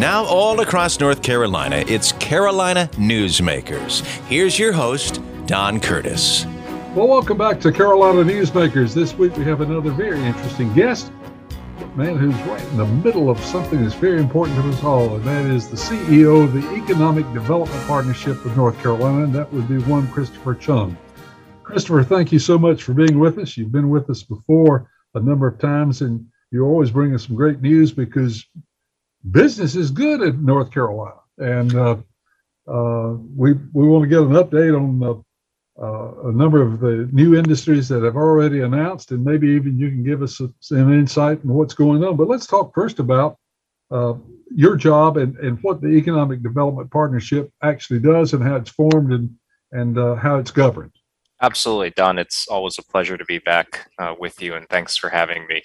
Now, all across North Carolina, it's Carolina Newsmakers. Here's your host, Don Curtis. Well, welcome back to Carolina Newsmakers. This week we have another very interesting guest, a man who's right in the middle of something that's very important to us all, and that is the CEO of the Economic Development Partnership of North Carolina, and that would be one Christopher Chung. Christopher, thank you so much for being with us. You've been with us before a number of times, and you always bring us some great news because business is good in North Carolina, and uh, uh, we we want to get an update on uh, a number of the new industries that have already announced, and maybe even you can give us some insight on what's going on. But let's talk first about uh, your job and, and what the Economic Development Partnership actually does, and how it's formed and and uh, how it's governed. Absolutely, Don. It's always a pleasure to be back uh, with you, and thanks for having me.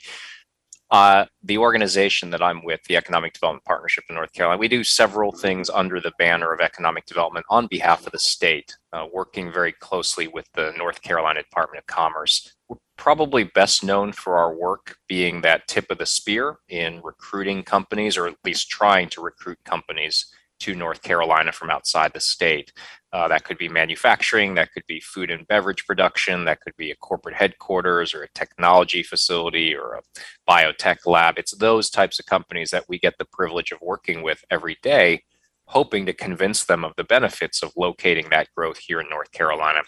Uh, the organization that I'm with, the Economic Development Partnership in North Carolina, we do several things under the banner of economic development on behalf of the state, uh, working very closely with the North Carolina Department of Commerce. We're probably best known for our work being that tip of the spear in recruiting companies, or at least trying to recruit companies to North Carolina from outside the state. Uh, that could be manufacturing, that could be food and beverage production, that could be a corporate headquarters or a technology facility or a biotech lab. It's those types of companies that we get the privilege of working with every day, hoping to convince them of the benefits of locating that growth here in North Carolina.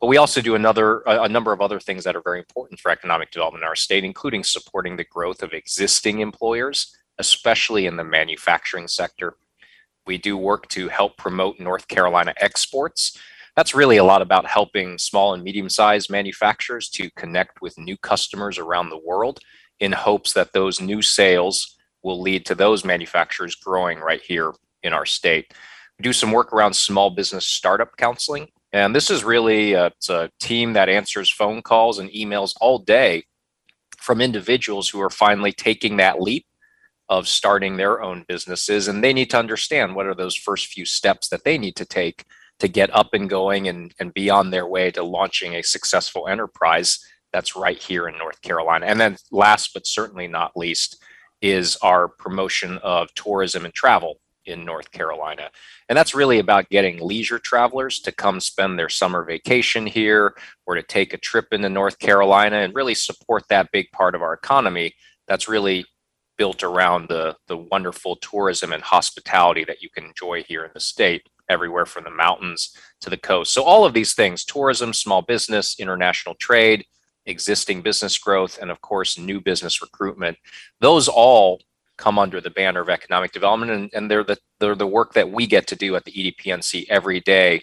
But we also do another a number of other things that are very important for economic development in our state, including supporting the growth of existing employers, especially in the manufacturing sector we do work to help promote North Carolina exports. That's really a lot about helping small and medium sized manufacturers to connect with new customers around the world in hopes that those new sales will lead to those manufacturers growing right here in our state. We do some work around small business startup counseling. And this is really a, a team that answers phone calls and emails all day from individuals who are finally taking that leap of starting their own businesses and they need to understand what are those first few steps that they need to take to get up and going and, and be on their way to launching a successful enterprise that's right here in North Carolina. And then last but certainly not least is our promotion of tourism and travel in North Carolina. And that's really about getting leisure travelers to come spend their summer vacation here or to take a trip into North Carolina and really support that big part of our economy that's really built around the the wonderful tourism and hospitality that you can enjoy here in the state everywhere from the mountains to the coast so all of these things tourism small business international trade existing business growth and of course new business recruitment those all come under the banner of economic development and, and they're the they're the work that we get to do at the edpnc every day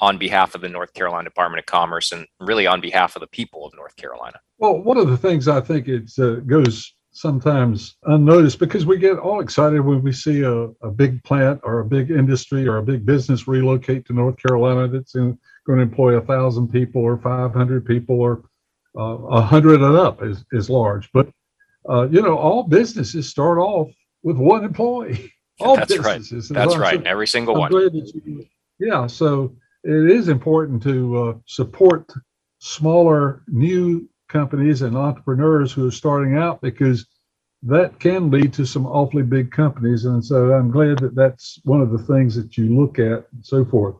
on behalf of the North Carolina Department of Commerce and really on behalf of the people of North Carolina. Well, one of the things I think it uh, goes sometimes unnoticed because we get all excited when we see a, a big plant or a big industry or a big business relocate to North Carolina that's in, going to employ a thousand people or 500 people or uh, a uh, hundred and up is, is large. But, uh, you know, all businesses start off with one employee. All That's businesses. right. That's right. Every single I'm one. You, yeah. So it is important to uh, support smaller new companies and entrepreneurs who are starting out because that can lead to some awfully big companies. And so I'm glad that that's one of the things that you look at and so forth.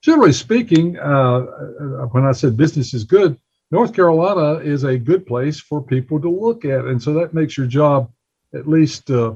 Generally speaking, uh, when I said business is good, North Carolina is a good place for people to look at. And so that makes your job at least uh,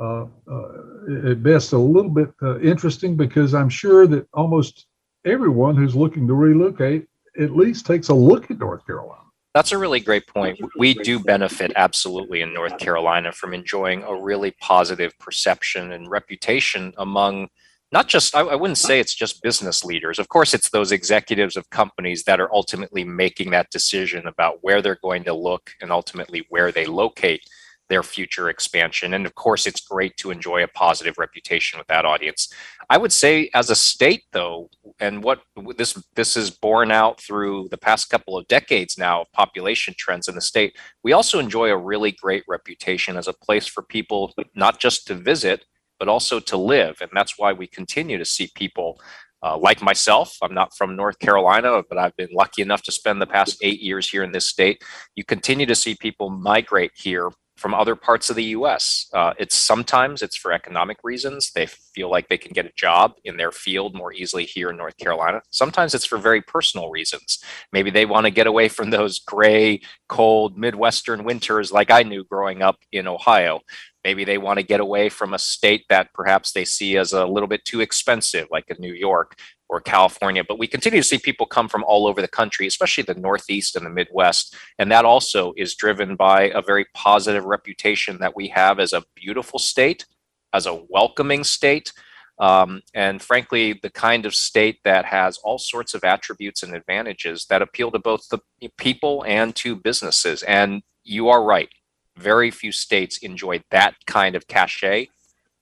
uh, uh at best a little bit uh, interesting because I'm sure that almost everyone who's looking to relocate at least takes a look at North Carolina. That's a really great point. We do benefit absolutely in North Carolina from enjoying a really positive perception and reputation among not just, I, I, wouldn't say it's just business leaders. Of course, it's those executives of companies that are ultimately making that decision about where they're going to look and ultimately where they locate their future expansion. And of course, it's great to enjoy a positive reputation with that audience. I would say, as a state, though, and what this this is borne out through the past couple of decades now of population trends in the state, we also enjoy a really great reputation as a place for people not just to visit but also to live, and that's why we continue to see people. Uh, like myself, I'm not from North Carolina, but I've been lucky enough to spend the past eight years here in this state. You continue to see people migrate here from other parts of the U.S. Uh, it's sometimes it's for economic reasons. They feel like they can get a job in their field more easily here in North Carolina. Sometimes it's for very personal reasons. Maybe they want to get away from those gray, cold Midwestern winters like I knew growing up in Ohio. Maybe they want to get away from a state that perhaps they see as a little bit too expensive, like in New York or California. But we continue to see people come from all over the country, especially the Northeast and the Midwest. And that also is driven by a very positive reputation that we have as a beautiful state, as a welcoming state. Um, and frankly, the kind of state that has all sorts of attributes and advantages that appeal to both the people and to businesses. And you are right very few states enjoy that kind of cachet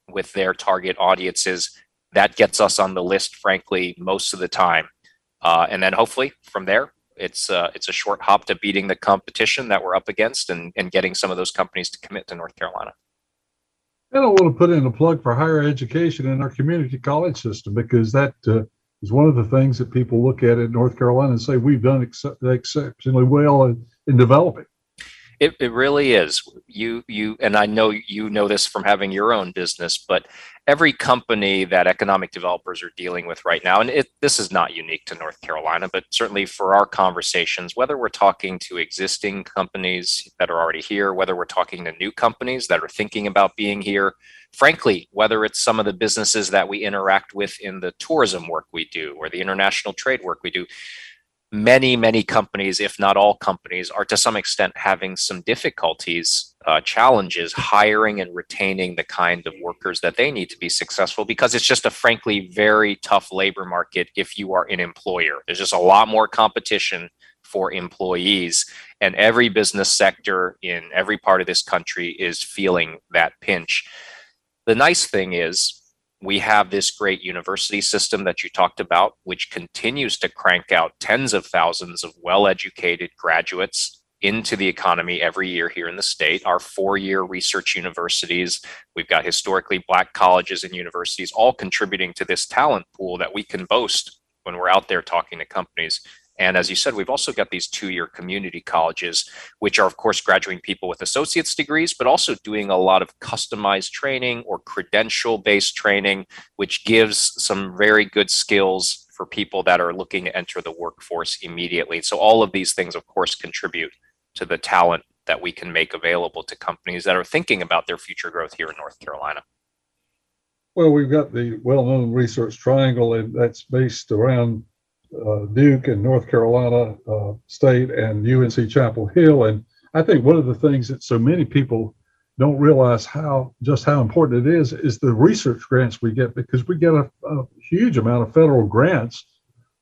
with their target audiences. That gets us on the list, frankly, most of the time. Uh, and then hopefully from there, it's uh, it's a short hop to beating the competition that we're up against and, and getting some of those companies to commit to North Carolina. And I want to put in a plug for higher education in our community college system because that uh, is one of the things that people look at in North Carolina and say we've done ex- exceptionally well in, in developing. It, it really is. You you and I know you know this from having your own business, but every company that economic developers are dealing with right now, and it, this is not unique to North Carolina, but certainly for our conversations, whether we're talking to existing companies that are already here, whether we're talking to new companies that are thinking about being here, frankly, whether it's some of the businesses that we interact with in the tourism work we do or the international trade work we do, many, many companies, if not all companies, are to some extent having some difficulties, uh, challenges hiring and retaining the kind of workers that they need to be successful because it's just a frankly very tough labor market if you are an employer. There's just a lot more competition for employees, and every business sector in every part of this country is feeling that pinch. The nice thing is, we have this great university system that you talked about, which continues to crank out tens of thousands of well educated graduates into the economy every year here in the state. Our four year research universities, we've got historically black colleges and universities all contributing to this talent pool that we can boast when we're out there talking to companies. And as you said, we've also got these two year community colleges, which are, of course, graduating people with associate's degrees, but also doing a lot of customized training or credential based training, which gives some very good skills for people that are looking to enter the workforce immediately. So, all of these things, of course, contribute to the talent that we can make available to companies that are thinking about their future growth here in North Carolina. Well, we've got the well known research triangle, and that's based around uh, Duke and North Carolina uh, State and UNC Chapel Hill. And I think one of the things that so many people don't realize how just how important it is is the research grants we get because we get a, a huge amount of federal grants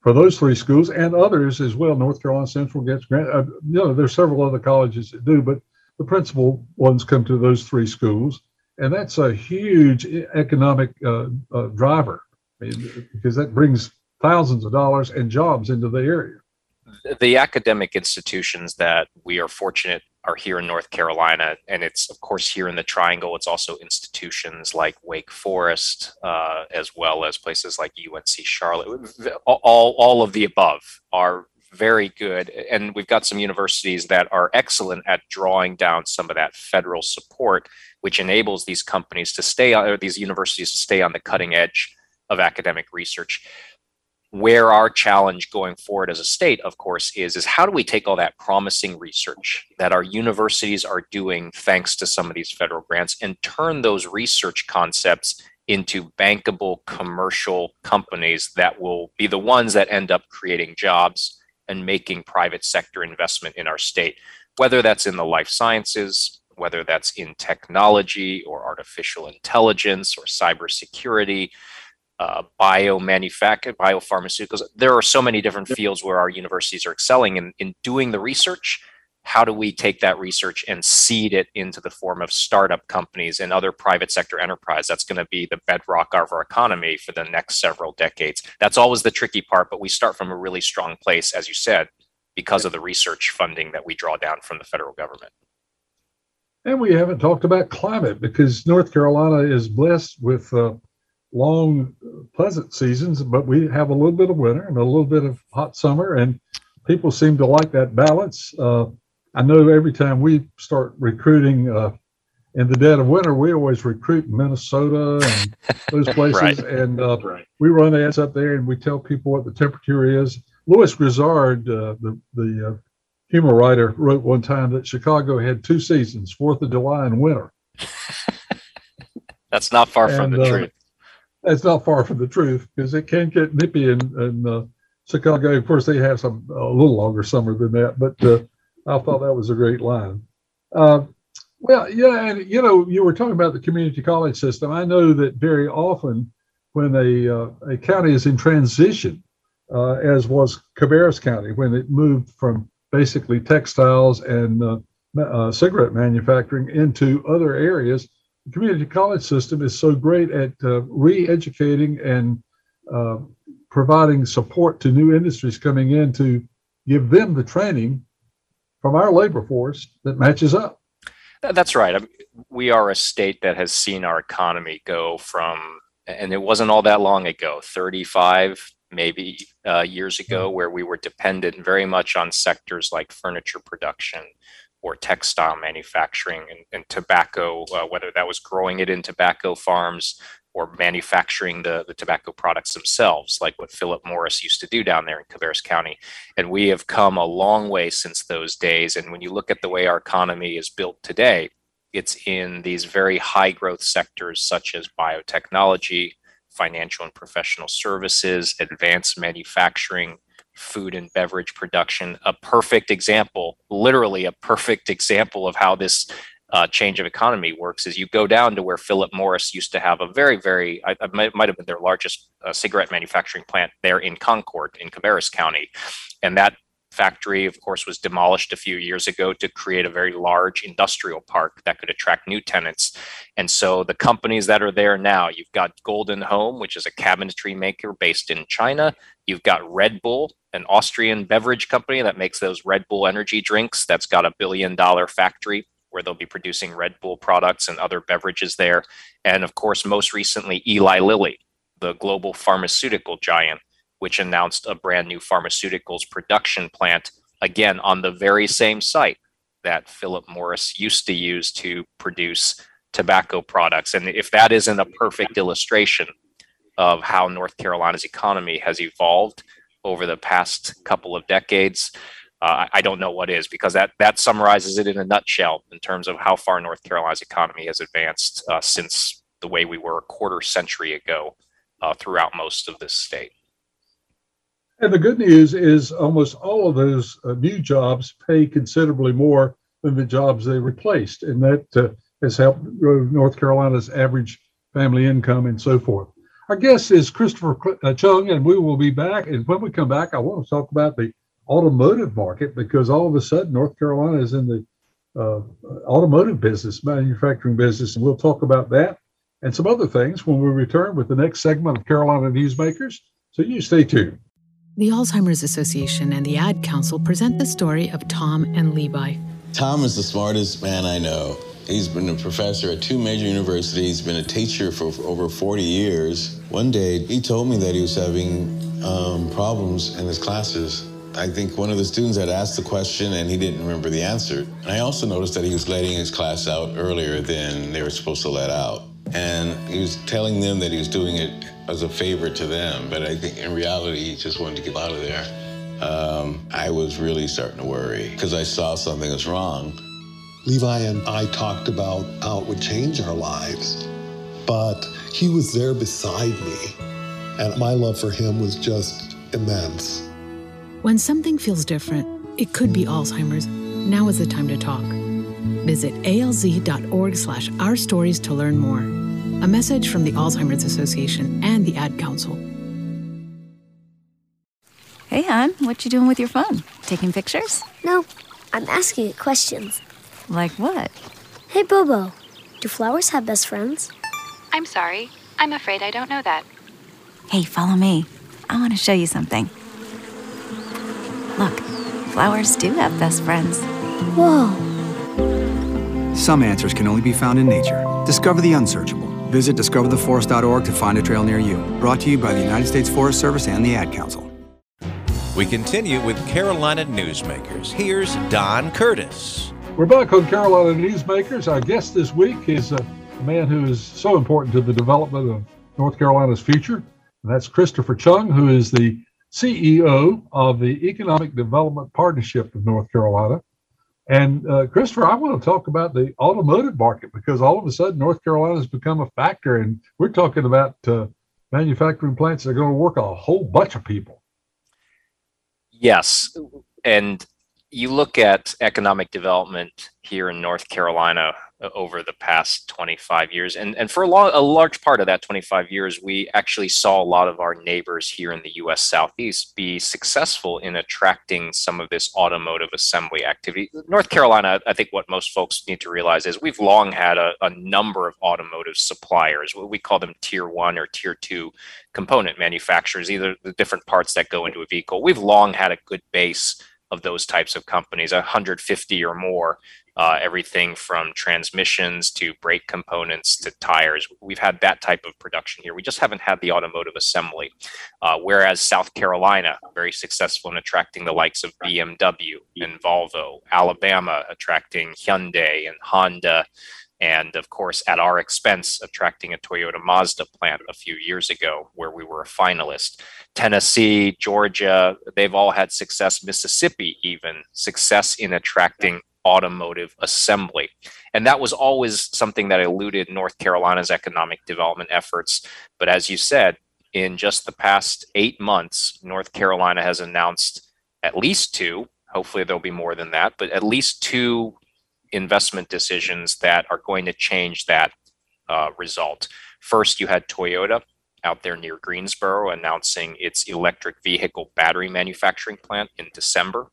for those three schools and others as well. North Carolina Central gets grant. Uh, you know, there's several other colleges that do, but the principal ones come to those three schools, and that's a huge economic uh, uh, driver I mean, because that brings thousands of dollars and jobs into the area. The academic institutions that we are fortunate are here in North Carolina, and it's of course here in the Triangle. It's also institutions like Wake Forest, uh, as well as places like UNC Charlotte. All, all of the above are very good, and we've got some universities that are excellent at drawing down some of that federal support, which enables these companies to stay or these universities to stay on the cutting edge of academic research where our challenge going forward as a state of course is is how do we take all that promising research that our universities are doing thanks to some of these federal grants and turn those research concepts into bankable commercial companies that will be the ones that end up creating jobs and making private sector investment in our state? Whether that's in the life sciences whether that's in technology or artificial intelligence or cybersecurity uh, biomanufacturing, biopharmaceuticals. There are so many different fields where our universities are excelling in, in doing the research. How do we take that research and seed it into the form of startup companies and other private sector enterprise? That's going to be the bedrock of our economy for the next several decades. That's always the tricky part, but we start from a really strong place, as you said, because of the research funding that we draw down from the federal government. And we haven't talked about climate because North Carolina is blessed with uh, long, pleasant seasons, but we have a little bit of winter and a little bit of hot summer, and people seem to like that balance. Uh, I know every time we start recruiting uh, in the dead of winter, we always recruit Minnesota and those places, right. and uh, Right. we run ads up there and we tell people what the temperature is. Lewis Grizzard, uh, the the uh, humor writer, wrote one time that Chicago had two seasons: Fourth of July and winter. That's not far from the uh, truth. That's not far from the truth because it can get nippy in, in uh, Chicago. Of course, they have some a little longer summer than that, but uh, I thought that was a great line. Uh, well, yeah, and you know, you were talking about the community college system. I know that very often when a uh, a county is in transition, uh, as was Cabarrus County when it moved from basically textiles and uh, cigarette manufacturing into other areas, community college system is so great at uh, re-educating and uh, providing support to new industries coming in to give them the training from our labor force that matches up. That's right. I mean, we are a state that has seen our economy go from, and it wasn't all that long ago, 35 maybe uh, years ago, where we were dependent very much on sectors like furniture production or textile manufacturing and, and tobacco, uh, whether that was growing it in tobacco farms or manufacturing the, the tobacco products themselves, like what Philip Morris used to do down there in Cabarrus County. And we have come a long way since those days. And when you look at the way our economy is built today, it's in these very high growth sectors such as biotechnology, financial and professional services, advanced manufacturing, food and beverage production. A perfect example, literally a perfect example of how this uh, change of economy works is you go down to where Philip Morris used to have a very, very, I, I might, might have been their largest uh, cigarette manufacturing plant there in Concord in Cabarrus County. And that factory, of course, was demolished a few years ago to create a very large industrial park that could attract new tenants. And so the companies that are there now, you've got Golden Home, which is a cabinetry maker based in China. You've got Red Bull, an Austrian beverage company that makes those Red Bull energy drinks. That's got a billion dollar factory where they'll be producing Red Bull products and other beverages there. And of course, most recently, Eli Lilly, the global pharmaceutical giant, which announced a brand new pharmaceuticals production plant, again, on the very same site that Philip Morris used to use to produce tobacco products. And if that isn't a perfect illustration of how North Carolina's economy has evolved over the past couple of decades, uh, I don't know what is because that that summarizes it in a nutshell in terms of how far North Carolina's economy has advanced uh, since the way we were a quarter century ago uh, throughout most of this state. And the good news is almost all of those uh, new jobs pay considerably more than the jobs they replaced. And that uh, has helped grow North Carolina's average family income and so forth. Our guest is Christopher uh, Chung, and we will be back. And when we come back, I want to talk about the automotive market because all of a sudden North Carolina is in the uh, automotive business, manufacturing business. And we'll talk about that and some other things when we return with the next segment of Carolina Newsmakers. So you stay tuned. The Alzheimer's Association and the Ad Council present the story of Tom and Levi. Tom is the smartest man I know. He's been a professor at two major universities, been a teacher for over 40 years. One day, he told me that he was having um, problems in his classes. I think one of the students had asked the question and he didn't remember the answer. And I also noticed that he was letting his class out earlier than they were supposed to let out. And he was telling them that he was doing it as a favor to them, but I think in reality, he just wanted to get out of there. Um, I was really starting to worry because I saw something was wrong. Levi and I talked about how it would change our lives, but he was there beside me, and my love for him was just immense. When something feels different, it could be Alzheimer's. Now is the time to talk. Visit alz.org slash our stories to learn more. A message from the Alzheimer's Association and the Ad Council. Hey, hon, what you doing with your phone? Taking pictures? No, I'm asking it questions. Like what? Hey, Bobo, do flowers have best friends? I'm sorry. I'm afraid I don't know that. Hey, follow me. I want to show you something. Look, flowers do have best friends. Whoa. Some answers can only be found in nature. Discover the unsearchable. Visit discovertheforest.org to find a trail near you. Brought to you by the United States Forest Service and the Ad Council. We continue with Carolina Newsmakers. Here's Don Curtis. We're back on Carolina Newsmakers. Our guest this week is a man who is so important to the development of North Carolina's future, and that's Christopher Chung, who is the CEO of the Economic Development Partnership of North Carolina. And uh, Christopher, I want to talk about the automotive market because all of a sudden North Carolina has become a factor, and we're talking about uh, manufacturing plants that are going to work a whole bunch of people. Yes, and you look at economic development here in North Carolina uh, over the past 25 years, and, and for a, long, a large part of that 25 years, we actually saw a lot of our neighbors here in the US Southeast be successful in attracting some of this automotive assembly activity. North Carolina, I think what most folks need to realize is we've long had a, a number of automotive suppliers. We call them tier one or tier two component manufacturers, either the different parts that go into a vehicle. We've long had a good base of those types of companies, 150 or more, uh, everything from transmissions to brake components to tires. We've had that type of production here. We just haven't had the automotive assembly. Uh, whereas South Carolina, very successful in attracting the likes of BMW and Volvo, Alabama attracting Hyundai and Honda and of course at our expense attracting a Toyota Mazda plant a few years ago where we were a finalist. Tennessee, Georgia, they've all had success, Mississippi even success in attracting automotive assembly. And that was always something that eluded North Carolina's economic development efforts, but as you said, in just the past 8 months, North Carolina has announced at least two hopefully there'll be more than that, but at least two investment decisions that are going to change that uh, result. First, you had Toyota out there near Greensboro announcing its electric vehicle battery manufacturing plant in December.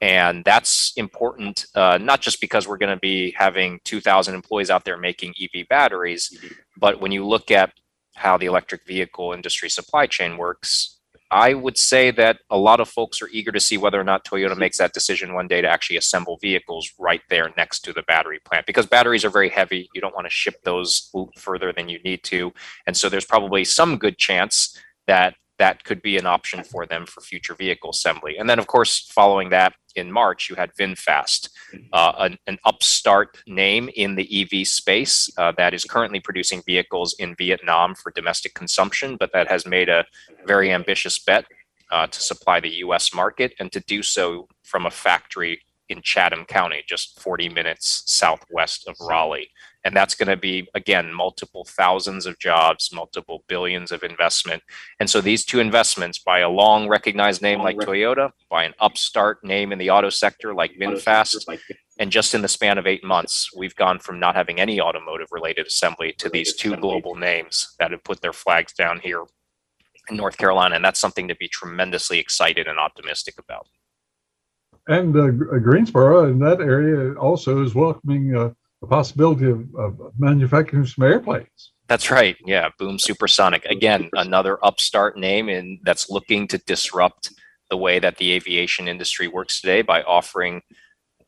And that's important, uh, not just because we're going to be having 2,000 employees out there making EV batteries, but when you look at how the electric vehicle industry supply chain works, I would say that a lot of folks are eager to see whether or not Toyota makes that decision one day to actually assemble vehicles right there next to the battery plant because batteries are very heavy. You don't want to ship those further than you need to. And so there's probably some good chance that that could be an option for them for future vehicle assembly. And then, of course, following that in March, you had VinFast, uh, an, an, upstart name in the EV space uh, that is currently producing vehicles in Vietnam for domestic consumption, but that has made a very ambitious bet uh, to supply the US market and to do so from a factory in Chatham County, just 40 minutes southwest of Raleigh. And that's going to be, again, multiple thousands of jobs, multiple billions of investment. And so these two investments, by a long recognized name like Toyota, by an upstart name in the auto sector like VinFast, and just in the span of eight months, we've gone from not having any automotive related assembly to these two global names that have put their flags down here in North Carolina. And that's something to be tremendously excited and optimistic about. And uh, Greensboro in that area also is welcoming uh, the possibility of, of manufacturing some airplanes. That's right. Yeah, Boom Supersonic. Again, another upstart name and that's looking to disrupt the way that the aviation industry works today by offering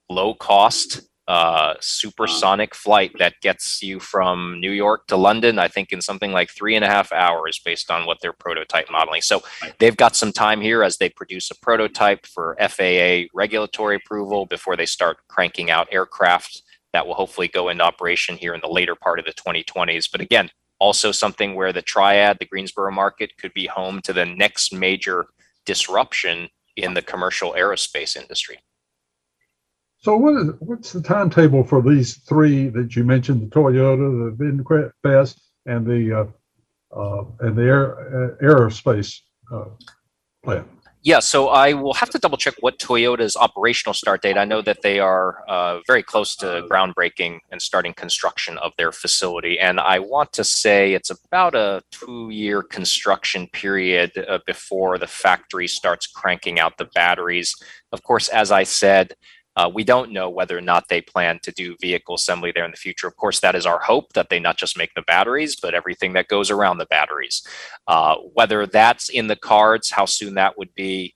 low cost uh, supersonic flight that gets you from New York to London, I think in something like three and a half hours based on what they're prototype modeling. So they've got some time here as they produce a prototype for FAA regulatory approval before they start cranking out aircraft that will hopefully go into operation here in the later part of the 2020s. But again, also something where the triad, the Greensboro market, could be home to the next major disruption in the commercial aerospace industry. So, what is what's the timetable for these three that you mentioned: the Toyota, the VinFast, and the uh, uh, and the air, uh, aerospace uh, plant? Yeah, so I will have to double check what Toyota's operational start date. I know that they are uh, very close to groundbreaking and starting construction of their facility. And I want to say it's about a two year construction period uh, before the factory starts cranking out the batteries. Of course, as I said, uh, we don't know whether or not they plan to do vehicle assembly there in the future. Of course, that is our hope that they not just make the batteries, but everything that goes around the batteries. Uh, whether that's in the cards, how soon that would be,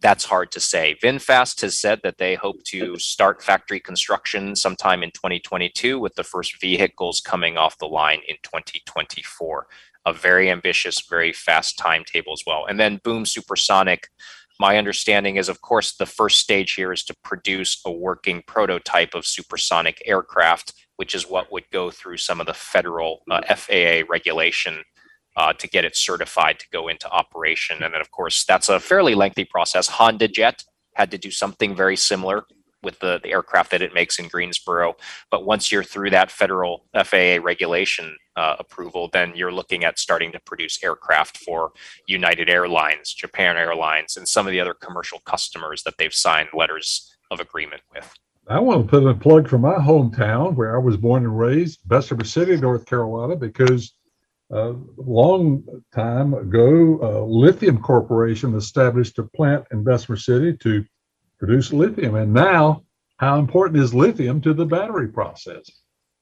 that's hard to say. VinFast has said that they hope to start factory construction sometime in 2022 with the first vehicles coming off the line in 2024. A very ambitious, very fast timetable as well. And then Boom Supersonic My understanding is, of course, the first stage here is to produce a working prototype of supersonic aircraft, which is what would go through some of the federal uh, FAA regulation uh, to get it certified to go into operation. And then, of course, that's a fairly lengthy process. HondaJet had to do something very similar with the, the aircraft that it makes in Greensboro. But once you're through that federal FAA regulation uh, approval, then you're looking at starting to produce aircraft for United Airlines, Japan Airlines, and some of the other commercial customers that they've signed letters of agreement with. I want to put in a plug for my hometown where I was born and raised, Bessemer City, North Carolina, because a uh, long time ago, uh, Lithium Corporation established a plant in Bessemer City to produce lithium. And now, how important is lithium to the battery process?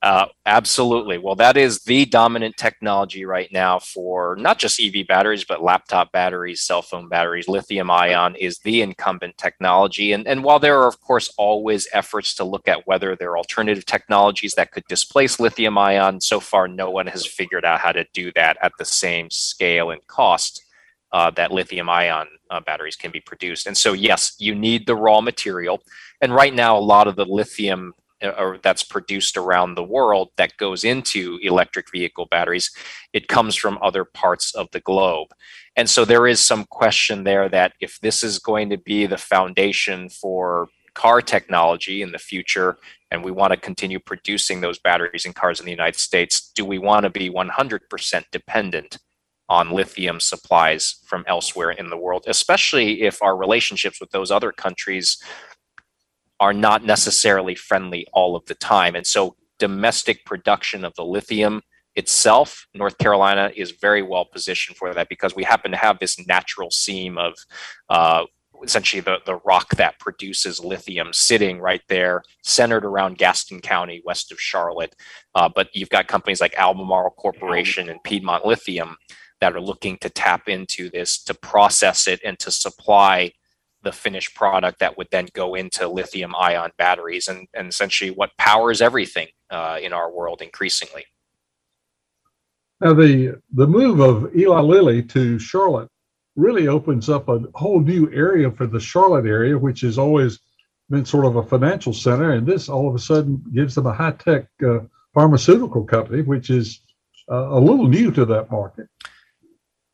Uh, absolutely. Well, that is the dominant technology right now for not just EV batteries, but laptop batteries, cell phone batteries. Lithium ion is the incumbent technology. And, and while there are, of course, always efforts to look at whether there are alternative technologies that could displace lithium ion, so far no one has figured out how to do that at the same scale and cost uh, that lithium ion uh, batteries can be produced. And so, yes, you need the raw material. And right now, a lot of the lithium or that's produced around the world that goes into electric vehicle batteries, it comes from other parts of the globe. And so there is some question there that if this is going to be the foundation for car technology in the future, and we want to continue producing those batteries in cars in the United States, do we want to be 100% dependent on lithium supplies from elsewhere in the world, especially if our relationships with those other countries are not necessarily friendly all of the time. And so domestic production of the lithium itself, North Carolina is very well positioned for that because we happen to have this natural seam of uh, essentially the, the rock that produces lithium sitting right there, centered around Gaston County, west of Charlotte. Uh, but you've got companies like Albemarle Corporation and Piedmont Lithium that are looking to tap into this to process it and to supply the finished product that would then go into lithium ion batteries and, and essentially what powers everything uh, in our world increasingly. Now, the, the move of Eli Lilly to Charlotte really opens up a whole new area for the Charlotte area, which has always been sort of a financial center. And this all of a sudden gives them a high tech uh, pharmaceutical company, which is uh, a little new to that market.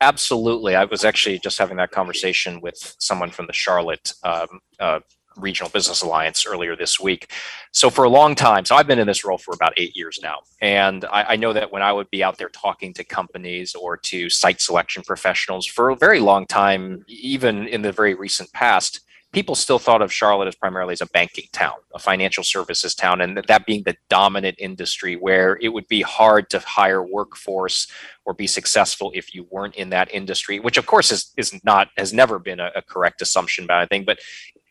Absolutely. I was actually just having that conversation with someone from the Charlotte um, uh, Regional Business Alliance earlier this week. So, for a long time, so I've been in this role for about eight years now. And I, I know that when I would be out there talking to companies or to site selection professionals for a very long time, even in the very recent past, people still thought of Charlotte as primarily as a banking town, a financial services town, and that being the dominant industry where it would be hard to hire workforce or be successful if you weren't in that industry, which of course is, is not has never been a, a correct assumption about anything. But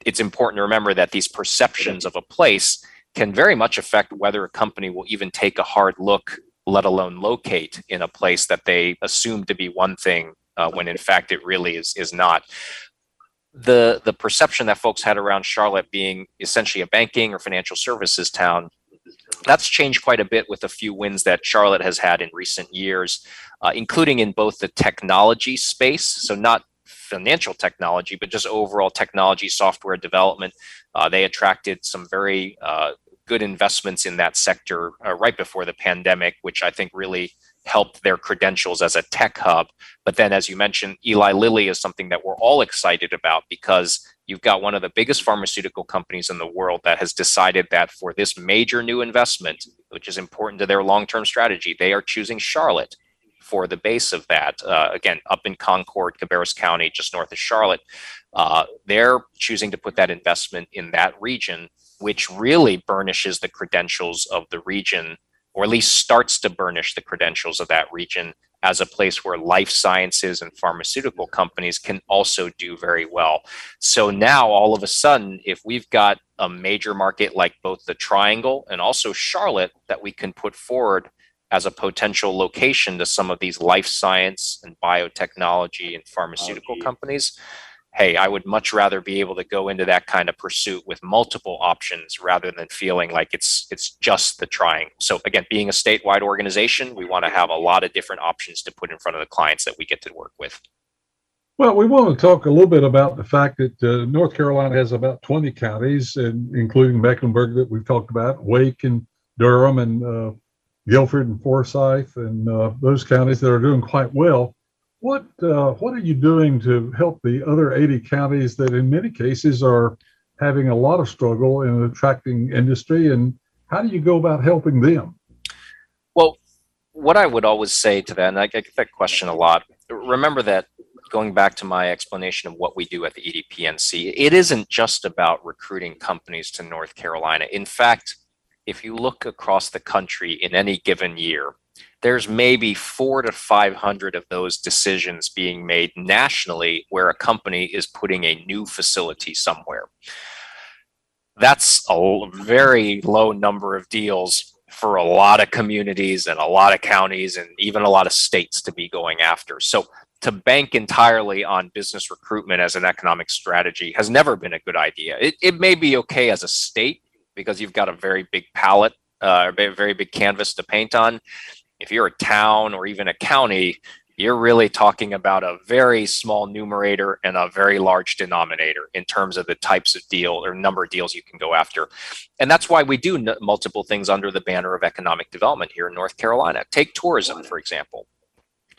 it's important to remember that these perceptions of a place can very much affect whether a company will even take a hard look, let alone locate in a place that they assume to be one thing uh, when in fact it really is is not the the perception that folks had around Charlotte being essentially a banking or financial services town that's changed quite a bit with a few wins that Charlotte has had in recent years, uh, including in both the technology space, so not financial technology, but just overall technology software development. Uh, they attracted some very uh, good investments in that sector uh, right before the pandemic, which I think really helped their credentials as a tech hub. But then, as you mentioned, Eli Lilly is something that we're all excited about because you've got one of the biggest pharmaceutical companies in the world that has decided that for this major new investment, which is important to their long term strategy, they are choosing Charlotte for the base of that. Uh, again, up in Concord, Cabarrus County, just north of Charlotte. Uh, they're choosing to put that investment in that region, which really burnishes the credentials of the region or at least starts to burnish the credentials of that region as a place where life sciences and pharmaceutical companies can also do very well. So now, all of a sudden, if we've got a major market like both the Triangle and also Charlotte that we can put forward as a potential location to some of these life science and biotechnology and pharmaceutical companies, hey, I would much rather be able to go into that kind of pursuit with multiple options rather than feeling like it's it's just the trying. So again, being a statewide organization, we want to have a lot of different options to put in front of the clients that we get to work with. Well, we want to talk a little bit about the fact that uh, North Carolina has about 20 counties, and including Mecklenburg that we've talked about, Wake and Durham and uh, Guilford and Forsyth, and uh, those counties that are doing quite well. What uh, what are you doing to help the other 80 counties that, in many cases, are having a lot of struggle in attracting industry, and how do you go about helping them? Well, what I would always say to that, and I get that question a lot. Remember that going back to my explanation of what we do at the EDPNC, it isn't just about recruiting companies to North Carolina. In fact, if you look across the country in any given year, there's maybe four to 500 of those decisions being made nationally where a company is putting a new facility somewhere. That's a very low number of deals for a lot of communities and a lot of counties and even a lot of states to be going after. So to bank entirely on business recruitment as an economic strategy has never been a good idea. It, it may be okay as a state because you've got a very big palette, uh, a very big canvas to paint on. If you're a town or even a county, you're really talking about a very small numerator and a very large denominator in terms of the types of deal or number of deals you can go after. And that's why we do multiple things under the banner of economic development here in North Carolina. Take tourism, for example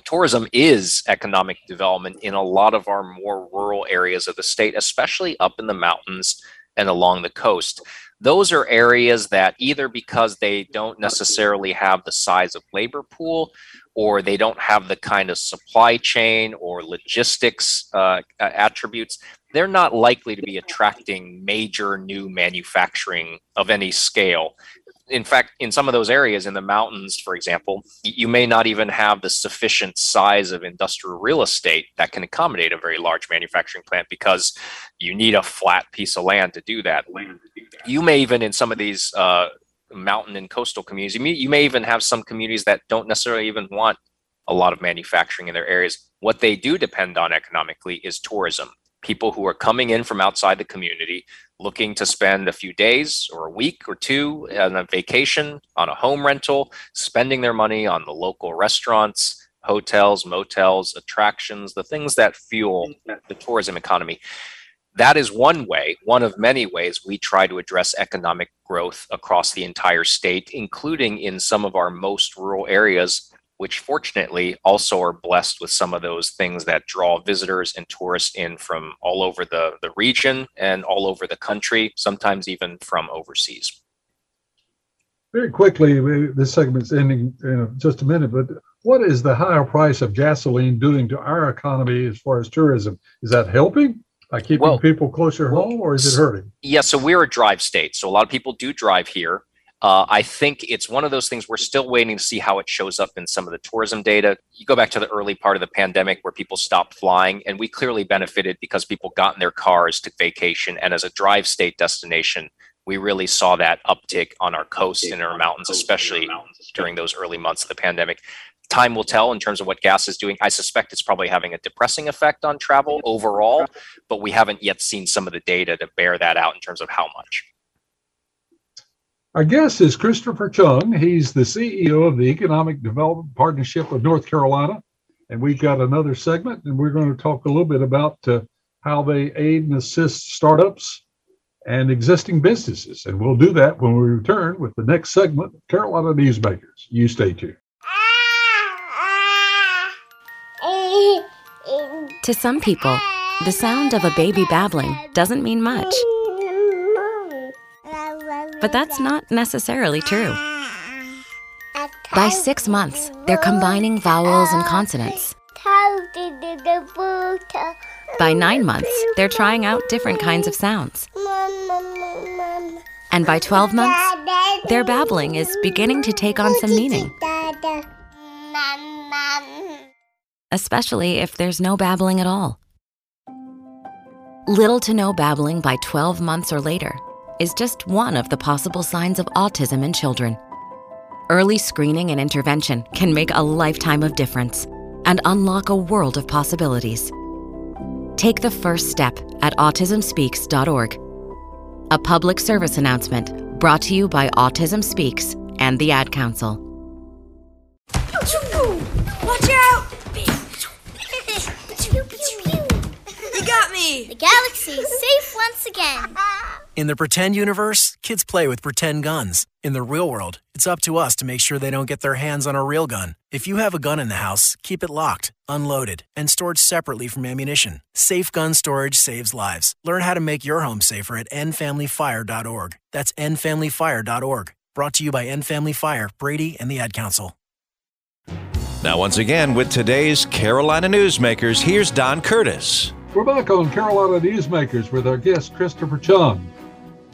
tourism is economic development in a lot of our more rural areas of the state, especially up in the mountains and along the coast. Those are areas that either because they don't necessarily have the size of labor pool or they don't have the kind of supply chain or logistics uh, attributes, they're not likely to be attracting major new manufacturing of any scale in fact, in some of those areas in the mountains, for example, you may not even have the sufficient size of industrial real estate that can accommodate a very large manufacturing plant because you need a flat piece of land to do that. You may even, in some of these uh, mountain and coastal communities, you may, you may even have some communities that don't necessarily even want a lot of manufacturing in their areas. What they do depend on economically is tourism people who are coming in from outside the community looking to spend a few days or a week or two on a vacation, on a home rental, spending their money on the local restaurants, hotels, motels, attractions, the things that fuel mm-hmm. the tourism economy. That is one way, one of many ways we try to address economic growth across the entire state, including in some of our most rural areas which fortunately also are blessed with some of those things that draw visitors and tourists in from all over the, the region and all over the country, sometimes even from overseas. Very quickly, this segment's ending in just a minute, but what is the higher price of gasoline doing to our economy as far as tourism? Is that helping? by keeping well, people closer home or is it hurting? Yeah, so we're a drive state. So a lot of people do drive here. Uh, I think it's one of those things we're still waiting to see how it shows up in some of the tourism data. You go back to the early part of the pandemic where people stopped flying, and we clearly benefited because people got in their cars, to vacation, and as a drive state destination, we really saw that uptick on our coast and our mountains, especially during those early months of the pandemic. Time will tell in terms of what gas is doing. I suspect it's probably having a depressing effect on travel overall, but we haven't yet seen some of the data to bear that out in terms of how much. Our guest is Christopher Chung. He's the CEO of the Economic Development Partnership of North Carolina. And we've got another segment, and we're going to talk a little bit about uh, how they aid and assist startups and existing businesses. And we'll do that when we return with the next segment Carolina Newsmakers. You stay tuned. To some people, the sound of a baby babbling doesn't mean much. But that's not necessarily true. By six months, they're combining vowels and consonants. By nine months, they're trying out different kinds of sounds. And by 12 months, their babbling is beginning to take on some meaning. Especially if there's no babbling at all. Little to no babbling by 12 months or later is just one of the possible signs of autism in children. Early screening and intervention can make a lifetime of difference and unlock a world of possibilities. Take the first step at autismspeaks.org. A public service announcement brought to you by Autism Speaks and the Ad Council. Watch out! You got me! The galaxy is safe once again. In the pretend universe, kids play with pretend guns. In the real world, it's up to us to make sure they don't get their hands on a real gun. If you have a gun in the house, keep it locked, unloaded, and stored separately from ammunition. Safe gun storage saves lives. Learn how to make your home safer at endfamilyfire.org. That's endfamilyfire.org. Brought to you by End Family Fire, Brady, and the Ad Council. Now, once again, with today's Carolina Newsmakers, here's Don Curtis. We're back on Carolina Newsmakers with our guest, Christopher Chung,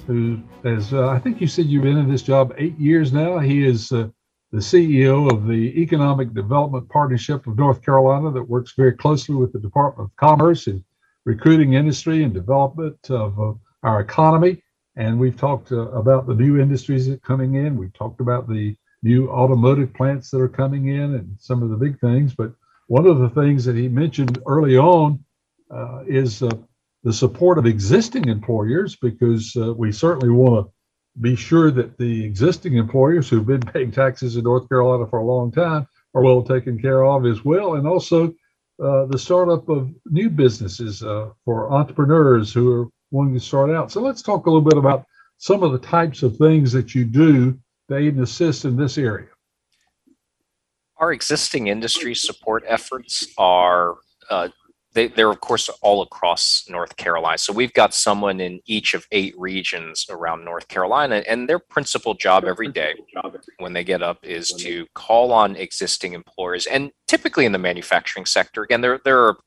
who has, uh, I think you said you've been in this job eight years now. He is uh, the CEO of the Economic Development Partnership of North Carolina that works very closely with the Department of Commerce in recruiting industry and development of uh, our economy. And we've talked uh, about the new industries that are coming in. We've talked about the new automotive plants that are coming in and some of the big things. But one of the things that he mentioned early on uh, is uh, the support of existing employers because uh, we certainly want to be sure that the existing employers who've been paying taxes in North Carolina for a long time are well taken care of as well. And also uh, the startup of new businesses uh, for entrepreneurs who are wanting to start out. So let's talk a little bit about some of the types of things that you do to aid and assist in this area. Our existing industry support efforts are uh, they, they're of course all across North Carolina. So we've got someone in each of eight regions around North Carolina, and their principal job every day when they get up is to call on existing employers, and typically in the manufacturing sector. Again, there there are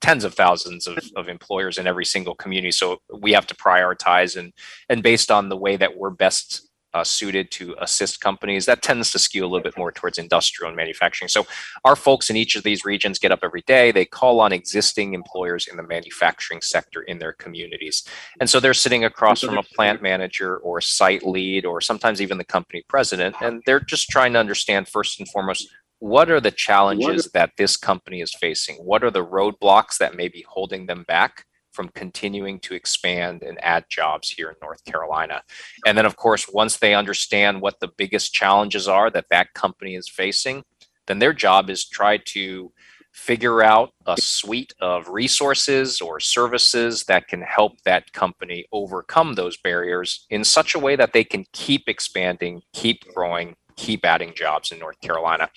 tens of thousands of, of employers in every single community, so we have to prioritize and and based on the way that we're best uh, suited to assist companies, that tends to skew a little bit more towards industrial and manufacturing. So our folks in each of these regions get up every day. They call on existing employers in the manufacturing sector in their communities. And so they're sitting across from a plant manager or a site lead or sometimes even the company president. And they're just trying to understand first and foremost what are the challenges that this company is facing? What are the roadblocks that may be holding them back? From continuing to expand and add jobs here in North Carolina. And then, of course, once they understand what the biggest challenges are that that company is facing, then their job is try to figure out a suite of resources or services that can help that company overcome those barriers in such a way that they can keep expanding, keep growing, keep adding jobs in North Carolina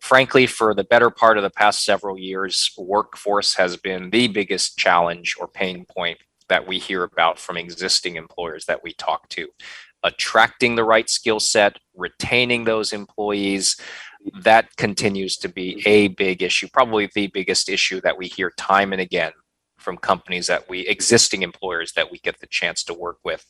frankly, for the better part of the past several years, workforce has been the biggest challenge or pain point that we hear about from existing employers that we talk to. Attracting the right skill set, retaining those employees, that continues to be a big issue, probably the biggest issue that we hear time and again from companies that we, existing employers that we get the chance to work with.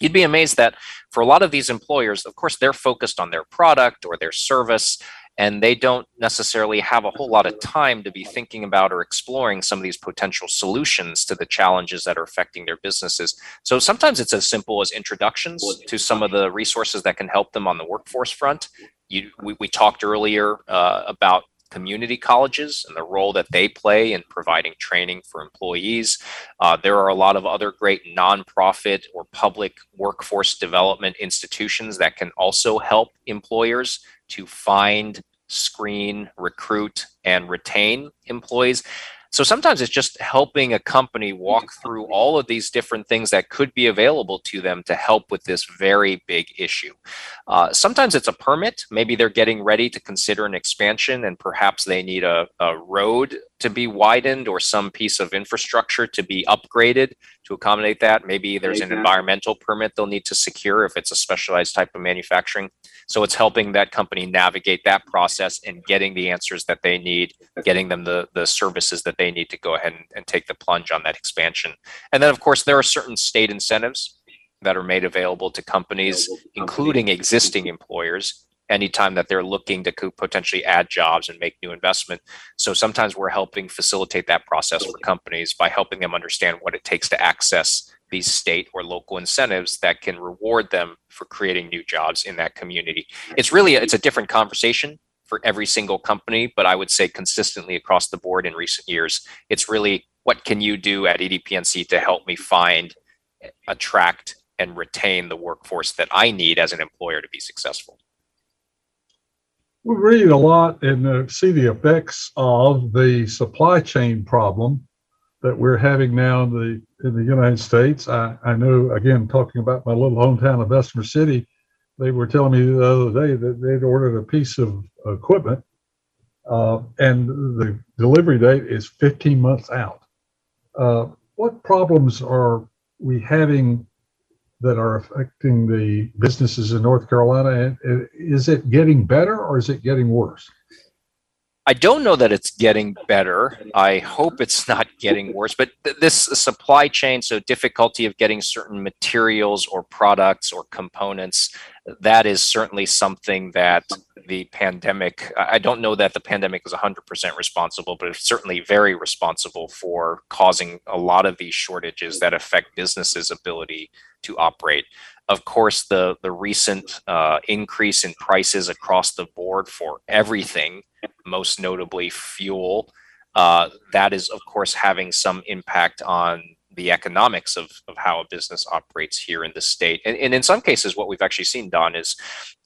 You'd be amazed that for a lot of these employers, of course, they're focused on their product or their service and they don't necessarily have a whole lot of time to be thinking about or exploring some of these potential solutions to the challenges that are affecting their businesses. So sometimes it's as simple as introductions to some of the resources that can help them on the workforce front. You, we, we talked earlier uh, about community colleges and the role that they play in providing training for employees. Uh, there are a lot of other great nonprofit or public workforce development institutions that can also help employers to find, screen, recruit, and retain employees. So sometimes it's just helping a company walk through all of these different things that could be available to them to help with this very big issue. Uh, sometimes it's a permit. Maybe they're getting ready to consider an expansion and perhaps they need a, a road to be widened or some piece of infrastructure to be upgraded to accommodate that. Maybe there's an environmental permit they'll need to secure if it's a specialized type of manufacturing. So it's helping that company navigate that process and getting the answers that they need, getting them the, the services that they need to go ahead and, and take the plunge on that expansion. And then, of course, there are certain state incentives that are made available to companies, including existing employers, anytime that they're looking to potentially add jobs and make new investment. So sometimes we're helping facilitate that process for companies by helping them understand what it takes to access these state or local incentives that can reward them for creating new jobs in that community. It's really it's a different conversation for every single company, but I would say consistently across the board in recent years, it's really what can you do at EDPNC to help me find, attract, and retain the workforce that I need as an employer to be successful. We read a lot and uh, see the effects of the supply chain problem that we're having now in the in the United States. I, I know again talking about my little hometown of Bessemer City, they were telling me the other day that they'd ordered a piece of equipment, uh, and the delivery date is 15 months out. Uh, what problems are we having that are affecting the businesses in North Carolina? And is it getting better or is it getting worse? I don't know that it's getting better. I hope it's not getting worse. But th- this supply chain, so difficulty of getting certain materials or products or components, that is certainly something that the pandemic, I don't know that the pandemic is 100% responsible, but it's certainly very responsible for causing a lot of these shortages that affect businesses' ability to operate. Of course, the, the recent uh, increase in prices across the board for everything, most notably fuel, uh, that is, of course, having some impact on the economics of, of how a business operates here in the state. And, and in some cases, what we've actually seen, Don, is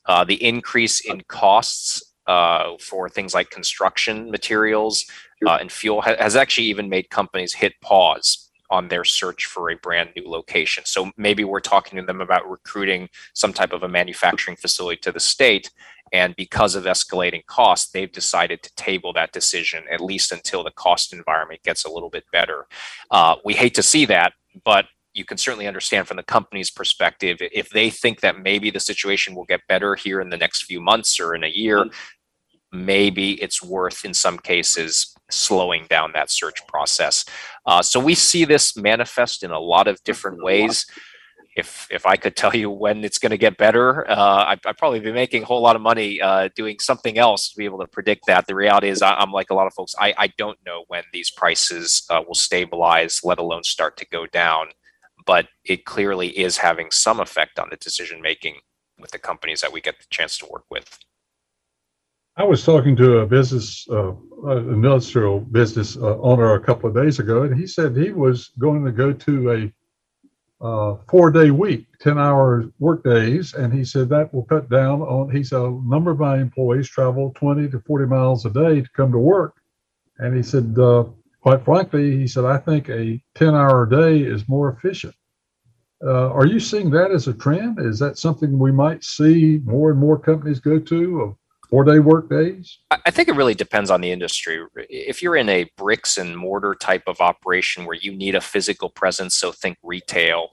uh, the increase in costs uh, for things like construction materials uh, and fuel ha- has actually even made companies hit pause on their search for a brand new location. So maybe we're talking to them about recruiting some type of a manufacturing facility to the state. And because of escalating costs, they've decided to table that decision at least until the cost environment gets a little bit better. Uh, we hate to see that, but you can certainly understand from the company's perspective if they think that maybe the situation will get better here in the next few months or in a year maybe it's worth in some cases slowing down that search process uh, so we see this manifest in a lot of different ways if if I could tell you when it's going to get better, uh, I'd, I'd, probably be making a whole lot of money uh, doing something else to be able to predict that. The reality is, I, am like a lot of folks. I, I don't know when these prices uh, will stabilize, let alone start to go down but it clearly is having some effect on the decision making with the companies that we get the chance to work with. I was talking to a business, uh, industrial business uh, owner a couple of days ago, and he said he was going to go to a uh, four day week, 10 hour work days. And he said that will cut down on, he said, a number of my employees travel 20 to 40 miles a day to come to work. And he said, uh, quite frankly, he said, I think a 10 hour day is more efficient. Uh, are you seeing that as a trend? Is that something we might see more and more companies go to four day work days? I think it really depends on the industry. If you're in a bricks and mortar type of operation where you need a physical presence, so think retail,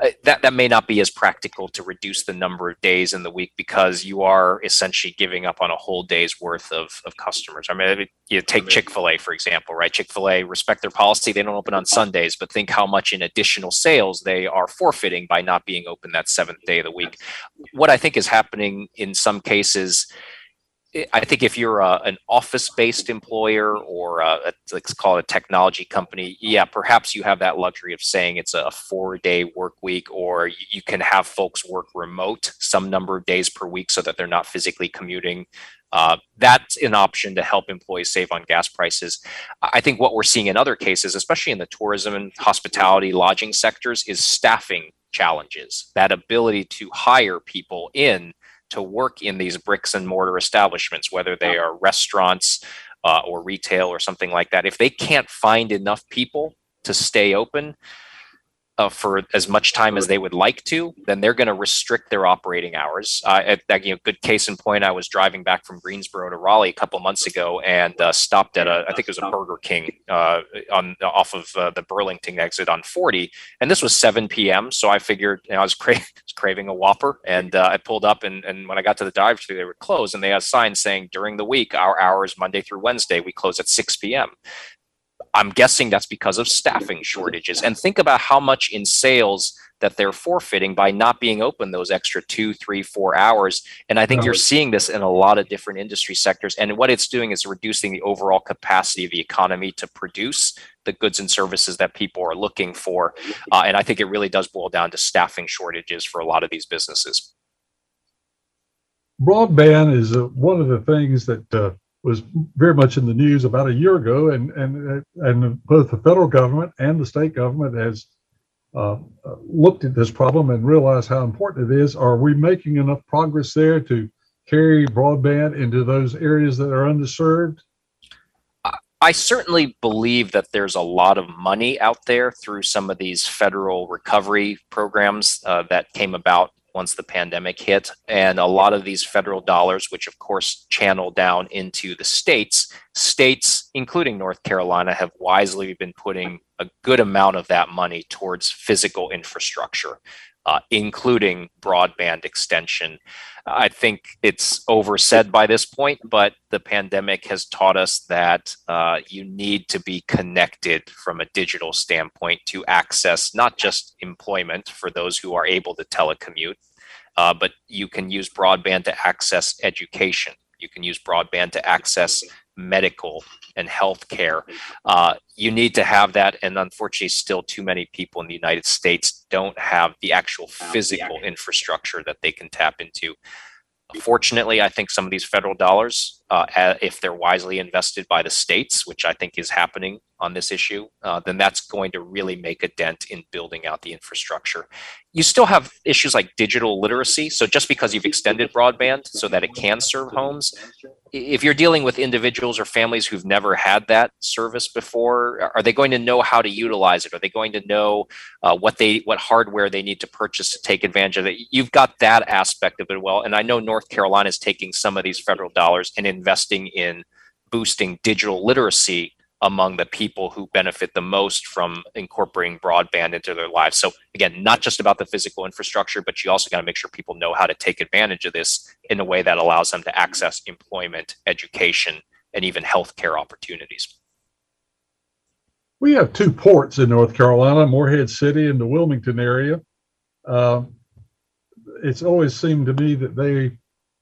uh, that that may not be as practical to reduce the number of days in the week because you are essentially giving up on a whole day's worth of, of customers. I mean, you take Chick Fil A for example, right? Chick Fil A respect their policy; they don't open on Sundays, but think how much in additional sales they are forfeiting by not being open that seventh day of the week. What I think is happening in some cases I think if you're a, an office-based employer or a, a, let's call it a technology company, yeah, perhaps you have that luxury of saying it's a four-day work week, or you can have folks work remote some number of days per week so that they're not physically commuting. Uh, that's an option to help employees save on gas prices. I think what we're seeing in other cases, especially in the tourism and hospitality lodging sectors, is staffing challenges. That ability to hire people in to work in these bricks and mortar establishments, whether they are restaurants uh, or retail or something like that, if they can't find enough people to stay open, uh, for as much time as they would like to, then they're going to restrict their operating hours. Uh, at, you know, good case in point, I was driving back from Greensboro to Raleigh a couple months ago and uh, stopped at a, I think it was a Burger King uh, on off of uh, the Burlington exit on 40, and this was 7 p.m. So I figured you know, I was, cra- was, craving a Whopper, and uh, I pulled up, and, and when I got to the drive-thru, they were closed, and they had signs saying during the week, our hours Monday through Wednesday, we close at 6 p.m. I'm guessing that's because of staffing shortages. And think about how much in sales that they're forfeiting by not being open those extra two, three, four hours. And I think you're seeing this in a lot of different industry sectors. And what it's doing is reducing the overall capacity of the economy to produce the goods and services that people are looking for. Uh, and I think it really does boil down to staffing shortages for a lot of these businesses. Broadband is uh, one of the things that uh, was very much in the news about a year ago, and and and both the federal government and the state government has uh, looked at this problem and realized how important it is. Are we making enough progress there to carry broadband into those areas that are underserved? I certainly believe that there's a lot of money out there through some of these federal recovery programs uh, that came about once the pandemic hit. And a lot of these federal dollars, which of course channel down into the states, states, including North Carolina, have wisely been putting a good amount of that money towards physical infrastructure uh, including broadband extension. I think it's oversaid by this point, but the pandemic has taught us that uh, you need to be connected from a digital standpoint to access not just employment for those who are able to telecommute, uh, but you can use broadband to access education. You can use broadband to access medical and healthcare. Uh, you need to have that, and unfortunately, still too many people in the United States don't have the actual physical infrastructure that they can tap into. Fortunately, I think some of these federal dollars, uh, if they're wisely invested by the states, which I think is happening on this issue, uh, then that's going to really make a dent in building out the infrastructure. You still have issues like digital literacy. So just because you've extended broadband so that it can serve homes, if you're dealing with individuals or families who've never had that service before, are they going to know how to utilize it? Are they going to know uh, what they what hardware they need to purchase to take advantage of it? You've got that aspect of it well, and I know North Carolina is taking some of these federal dollars and investing in boosting digital literacy among the people who benefit the most from incorporating broadband into their lives. So again, not just about the physical infrastructure, but you also got to make sure people know how to take advantage of this in a way that allows them to access employment, education, and even healthcare opportunities. We have two ports in North Carolina, Morehead City and the Wilmington area. Uh, it's always seemed to me that they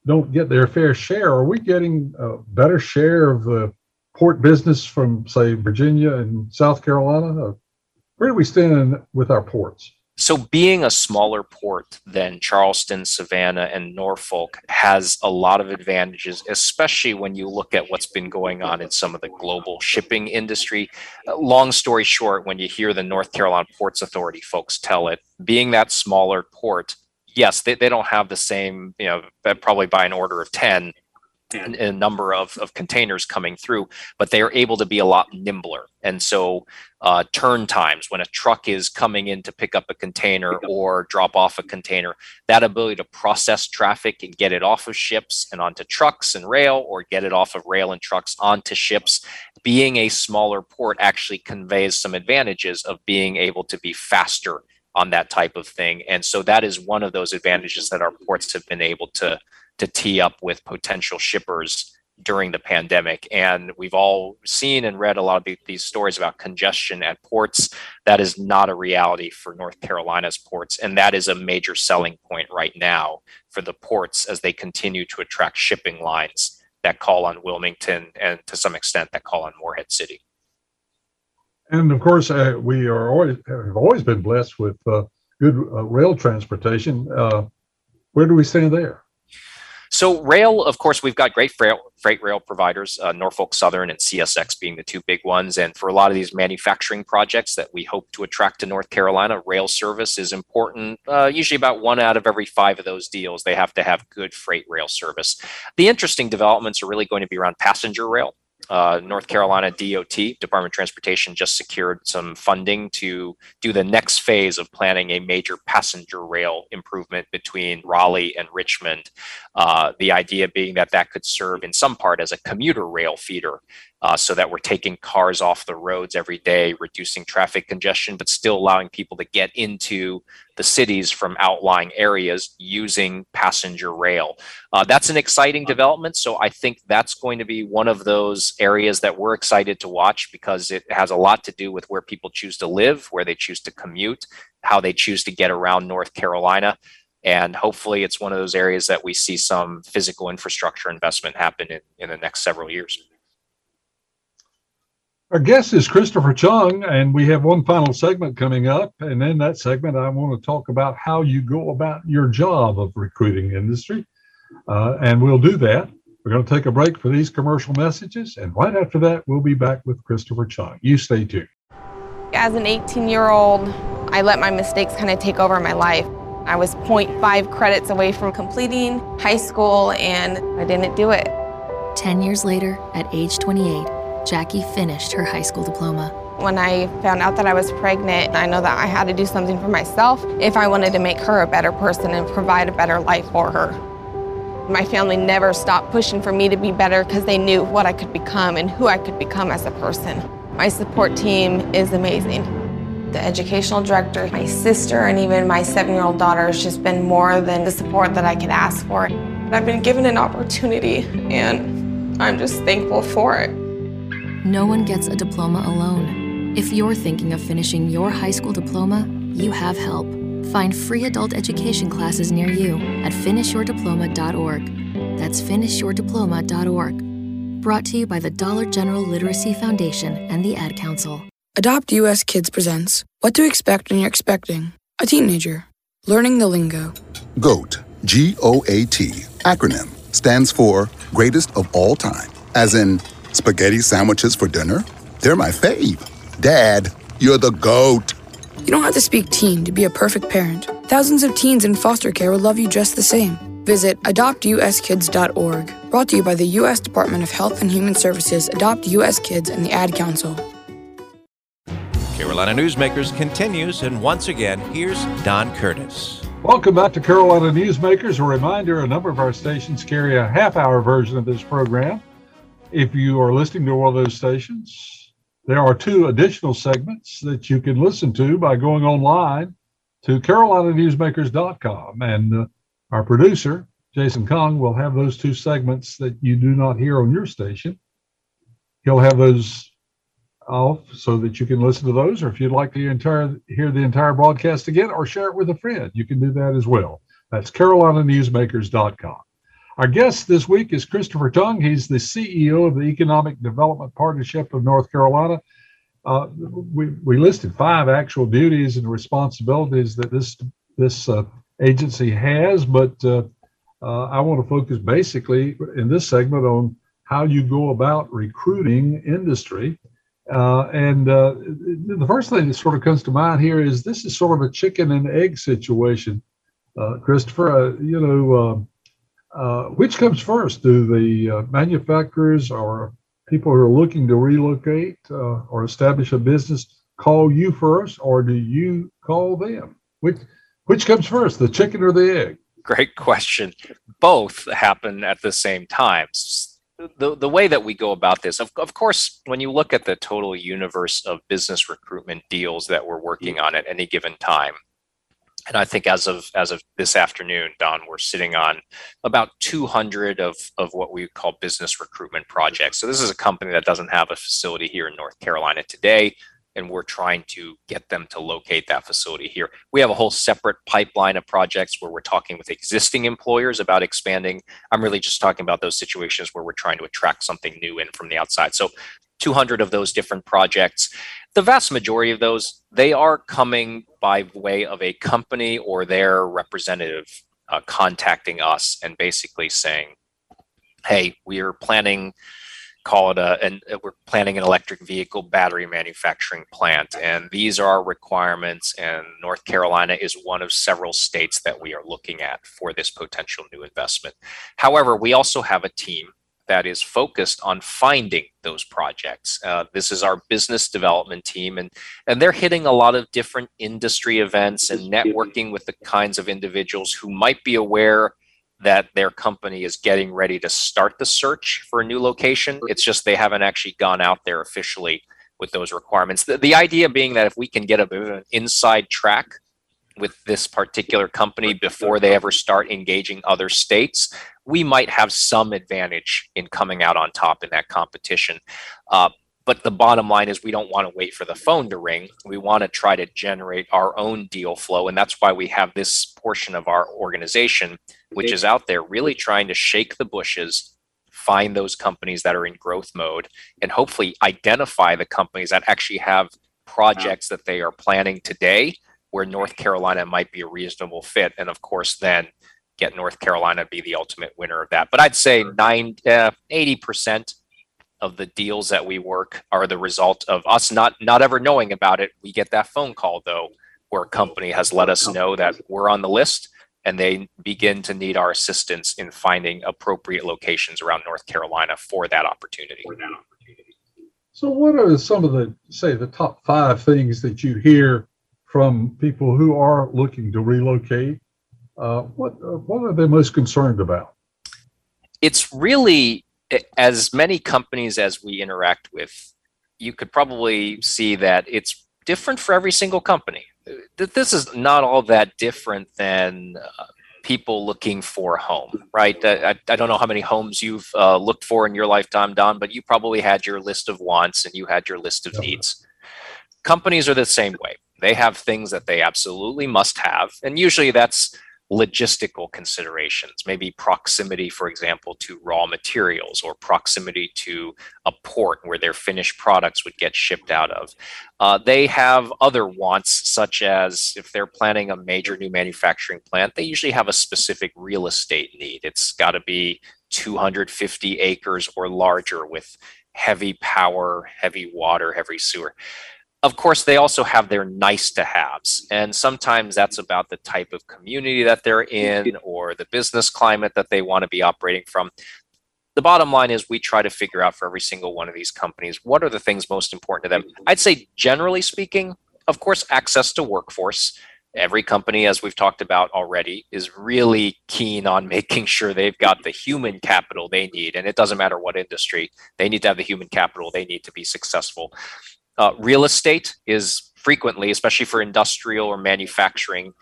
don't get their fair share. Are we getting a better share of the port business from, say, Virginia and South Carolina? Where do we stand with our ports? So, being a smaller port than Charleston, Savannah, and Norfolk has a lot of advantages, especially when you look at what's been going on in some of the global shipping industry. Uh, long story short, when you hear the North Carolina Ports Authority folks tell it, being that smaller port, yes, they, they don't have the same, you know, probably by an order of 10 a number of, of containers coming through, but they are able to be a lot nimbler. And so, uh, turn times when a truck is coming in to pick up a container or drop off a container, that ability to process traffic and get it off of ships and onto trucks and rail, or get it off of rail and trucks onto ships, being a smaller port actually conveys some advantages of being able to be faster on that type of thing. And so, that is one of those advantages that our ports have been able to to tee up with potential shippers during the pandemic. And we've all seen and read a lot of the, these stories about congestion at ports. That is not a reality for North Carolina's ports. And that is a major selling point right now for the ports as they continue to attract shipping lines that call on Wilmington and to some extent that call on Morehead City. And of course, uh, we are always have always been blessed with uh, good uh, rail transportation. Uh, where do we stand there? So rail, of course, we've got great freight, freight rail providers, uh, Norfolk Southern and CSX being the two big ones. And for a lot of these manufacturing projects that we hope to attract to North Carolina, rail service is important. Uh, usually about one out of every five of those deals, they have to have good freight rail service. The interesting developments are really going to be around passenger rail uh, North Carolina DOT, Department of Transportation, just secured some funding to do the next phase of planning a major passenger rail improvement between Raleigh and Richmond. Uh, the idea being that that could serve in some part as a commuter rail feeder uh, so that we're taking cars off the roads every day, reducing traffic congestion, but still allowing people to get into the cities from outlying areas using passenger rail. Uh, that's an exciting development. So I think that's going to be one of those areas that we're excited to watch because it has a lot to do with where people choose to live, where they choose to commute, how they choose to get around North Carolina. And hopefully, it's one of those areas that we see some physical infrastructure investment happen in, in the next several years. Our guest is Christopher Chung, and we have one final segment coming up. And in that segment, I want to talk about how you go about your job of recruiting industry. Uh, and we'll do that. We're going to take a break for these commercial messages. And right after that, we'll be back with Christopher Chung. You stay tuned. As an 18 year old, I let my mistakes kind of take over my life. I was 0.5 credits away from completing high school, and I didn't do it. 10 years later, at age 28, Jackie finished her high school diploma. When I found out that I was pregnant, I know that I had to do something for myself if I wanted to make her a better person and provide a better life for her. My family never stopped pushing for me to be better because they knew what I could become and who I could become as a person. My support team is amazing. The educational director, my sister, and even my seven year old daughter has just been more than the support that I could ask for. I've been given an opportunity, and I'm just thankful for it. No one gets a diploma alone. If you're thinking of finishing your high school diploma, you have help. Find free adult education classes near you at finishyourdiploma.org. That's finishyourdiploma.org. Brought to you by the Dollar General Literacy Foundation and the Ad Council. Adopt US Kids presents What to Expect When You're Expecting a Teenager. Learning the Lingo. GOAT, G O A T, acronym, stands for Greatest of All Time. As in, spaghetti sandwiches for dinner? They're my fave. Dad, you're the GOAT. You don't have to speak teen to be a perfect parent. Thousands of teens in foster care will love you just the same. Visit adoptuskids.org. Brought to you by the U.S. Department of Health and Human Services, Adopt U.S. Kids, and the Ad Council. Carolina Newsmakers continues, and once again, here's Don Curtis. Welcome back to Carolina Newsmakers. A reminder a number of our stations carry a half hour version of this program. If you are listening to one of those stations, there are two additional segments that you can listen to by going online to carolinanewsmakers.com. And uh, our producer, Jason Kong, will have those two segments that you do not hear on your station. He'll have those off so that you can listen to those, or if you'd like to entire, hear the entire broadcast again or share it with a friend, you can do that as well. That's carolinanewsmakers.com. Our guest this week is Christopher Chung. He's the CEO of the Economic Development Partnership of North Carolina. Uh, we, we listed five actual duties and responsibilities that this this uh, agency has, but uh, uh I want to focus basically in this segment on how you go about recruiting industry uh, and uh, the first thing that sort of comes to mind here is this is sort of a chicken and egg situation, Christopher. You know, uh, uh, which comes first? Do the manufacturers or people who are looking to relocate or establish a business call you first, or do you call them? Which which comes first, the chicken or the egg? Great question. Both happen at the same time the, the way that we go about this, of, of course, when you look at the total universe of business recruitment deals that we're working on at any given time, and I think as of as of this afternoon, Don, we're sitting on about 200 of of what we call business recruitment projects. So this is a company that doesn't have a facility here in North Carolina today and we're trying to get them to locate that facility here. We have a whole separate pipeline of projects where we're talking with existing employers about expanding. I'm really just talking about those situations where we're trying to attract something new in from the outside. So 200 of those different projects. The vast majority of those, they are coming by way of a company or their representative uh, contacting us and basically saying, hey, we are planning call it a, and we're planning an electric vehicle battery manufacturing plant. And these are our requirements. And North Carolina is one of several states that we are looking at for this potential new investment. However, we also have a team that is focused on finding those projects. Uh, this is our business development team, and, and they're hitting a lot of different industry events and networking with the kinds of individuals who might be aware that their company is getting ready to start the search for a new location. It's just they haven't actually gone out there officially with those requirements. The, the idea being that if we can get a bit of an inside track with this particular company before they ever start engaging other states, we might have some advantage in coming out on top in that competition. Uh, but the bottom line is we don't want to wait for the phone to ring. We want to try to generate our own deal flow. And that's why we have this portion of our organization, which is out there really trying to shake the bushes, find those companies that are in growth mode, and hopefully identify the companies that actually have projects that they are planning today where North Carolina might be a reasonable fit. And of course, then get North Carolina be the ultimate winner of that. But I'd say nine, uh, 80% of the deals that we work are the result of us not not ever knowing about it. We get that phone call though, where a company has let us know that we're on the list and they begin to need our assistance in finding appropriate locations around North Carolina for that opportunity. So, what are some of the, say, the top five things that you hear from people who are looking to relocate? Uh, what uh, what are they most concerned about? It's really as many companies as we interact with. You could probably see that it's different for every single company. This is not all that different than uh, people looking for a home, right? I, I don't know how many homes you've uh, looked for in your lifetime, Don, but you probably had your list of wants and you had your list of needs. Companies are the same way. They have things that they absolutely must have. And usually that's logistical considerations, maybe proximity, for example, to raw materials or proximity to a port where their finished products would get shipped out of. Uh, they have other wants, such as if they're planning a major new manufacturing plant, they usually have a specific real estate need. It's got to be 250 acres or larger with heavy power, heavy water, heavy sewer of course, they also have their nice to haves. And sometimes that's about the type of community that they're in or the business climate that they want to be operating from. The bottom line is we try to figure out for every single one of these companies what are the things most important to them. Mm-hmm. I'd say, generally speaking, of course, access to workforce. Every company, as we've talked about already, is really keen on making sure they've got the human capital they need. And it doesn't matter what industry, they need to have the human capital they need to be successful. Uh, real estate is frequently, especially for industrial or manufacturing,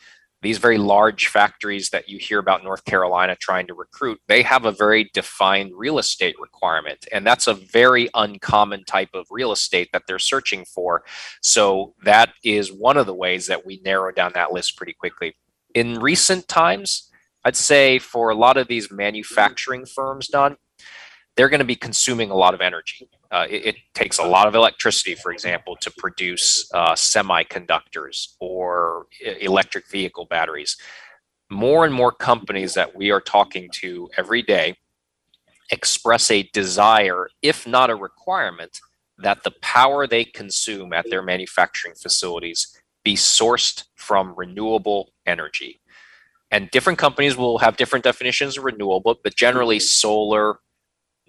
these very large factories that you hear about North Carolina trying to recruit, they have a very defined real estate requirement. And that's a very uncommon type of real estate that they're searching for. So that is one of the ways that we narrow down that list pretty quickly. In recent times, I'd say for a lot of these manufacturing firms, Don, they're going to be consuming a lot of energy. Uh, it, it, takes a lot of electricity, for example, to produce uh, semiconductors or electric vehicle batteries. More and more companies that we are talking to every day express a desire, if not a requirement, that the power they consume at their manufacturing facilities be sourced from renewable energy. And different companies will have different definitions of renewable, but generally solar,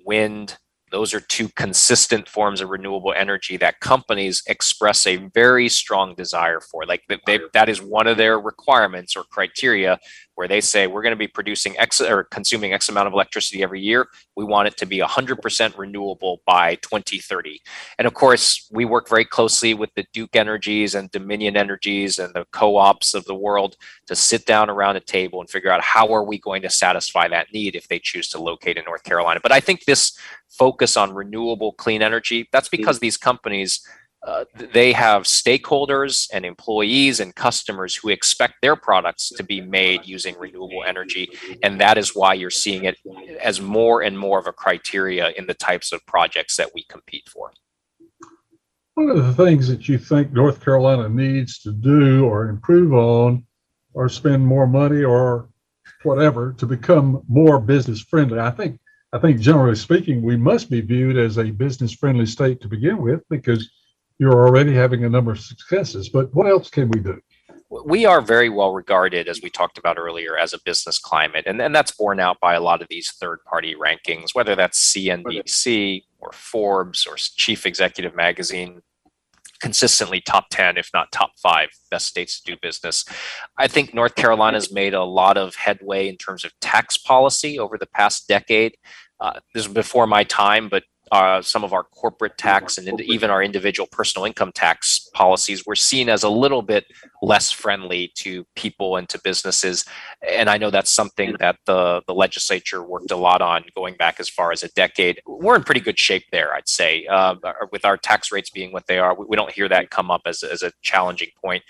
wind. Those are two consistent forms of renewable energy that companies express a very strong desire for. Like they, that is one of their requirements or criteria where they say we're going to be producing X or consuming X amount of electricity every year. We want it to be 100% renewable by 2030. And of course, we work very closely with the Duke Energies and Dominion Energies and the co-ops of the world to sit down around a table and figure out how are we going to satisfy that need if they choose to locate in North Carolina. But I think this focus on renewable clean energy, that's mm-hmm. because these companies uh, they have stakeholders and employees and customers who expect their products to be made using renewable energy. And that is why you're seeing it as more and more of a criteria in the types of projects that we compete for. One of the things that you think North Carolina needs to do or improve on or spend more money or whatever to become more business friendly. I think I think generally speaking, we must be viewed as a business friendly state to begin with because you're already having a number of successes. But what else can we do? We are very well regarded, as we talked about earlier, as a business climate. And, and that's borne out by a lot of these third party rankings, whether that's CNBC or Forbes or Chief Executive Magazine, consistently top 10, if not top five best states to do business. I think North Carolina's made a lot of headway in terms of tax policy over the past decade. Uh, this was before my time, but uh, some of our corporate tax and even our individual personal income tax policies were seen as a little bit less friendly to people and to businesses. And I know that's something that the, the legislature worked a lot on going back as far as a decade. We're in pretty good shape there, I'd say. Uh, with our tax rates being what they are, we, we, don't hear that come up as, as a challenging point.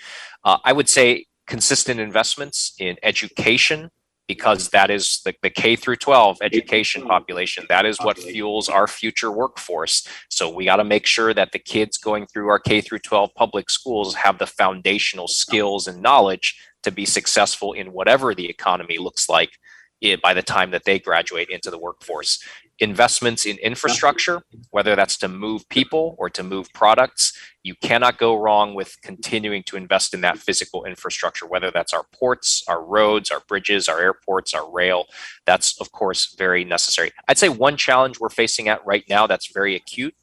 Uh, I would say consistent investments in education because that is the, the K through 12 education population. That is what fuels our future workforce. So we got to make sure that the kids going through our K through 12 public schools have the foundational skills and knowledge to be successful in whatever the economy looks like eh, by the time that they graduate into the workforce investments in infrastructure, whether that's to move people or to move products. You cannot go wrong with continuing to invest in that physical infrastructure, whether that's our ports, our roads, our bridges, our airports, our rail. That's, of course, very necessary. I'd say one challenge we're facing at right now that's very acute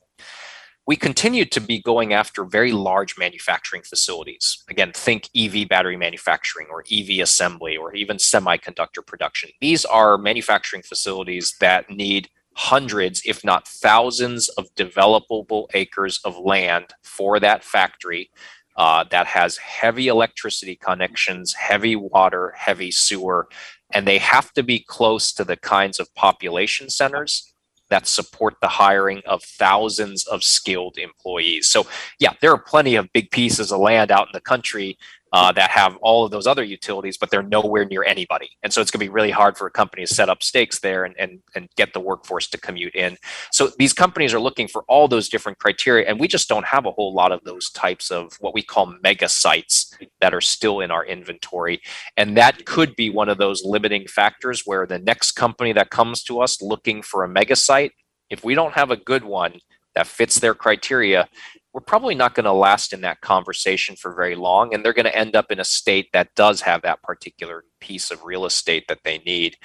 we continue to be going after very large manufacturing facilities. Again, think EV battery manufacturing or EV assembly or even semiconductor production. These are manufacturing facilities that need hundreds, if not thousands, of developable acres of land for that factory uh, that has heavy electricity connections, heavy water, heavy sewer, and they have to be close to the kinds of population centers that support the hiring of thousands of skilled employees. So, yeah, there are plenty of big pieces of land out in the country uh, that have all of those other utilities, but they're nowhere near anybody. And so it's going to be really hard for a company to set up stakes there and, and, and get the workforce to commute in. So these companies are looking for all those different criteria, and we just don't have a whole lot of those types of what we call mega sites that are still in our inventory. And that could be one of those limiting factors where the next company that comes to us looking for a mega site, if we don't have a good one, that fits their criteria, we're probably not going to last in that conversation for very long. And they're going to end up in a state that does have that particular piece of real estate that they need.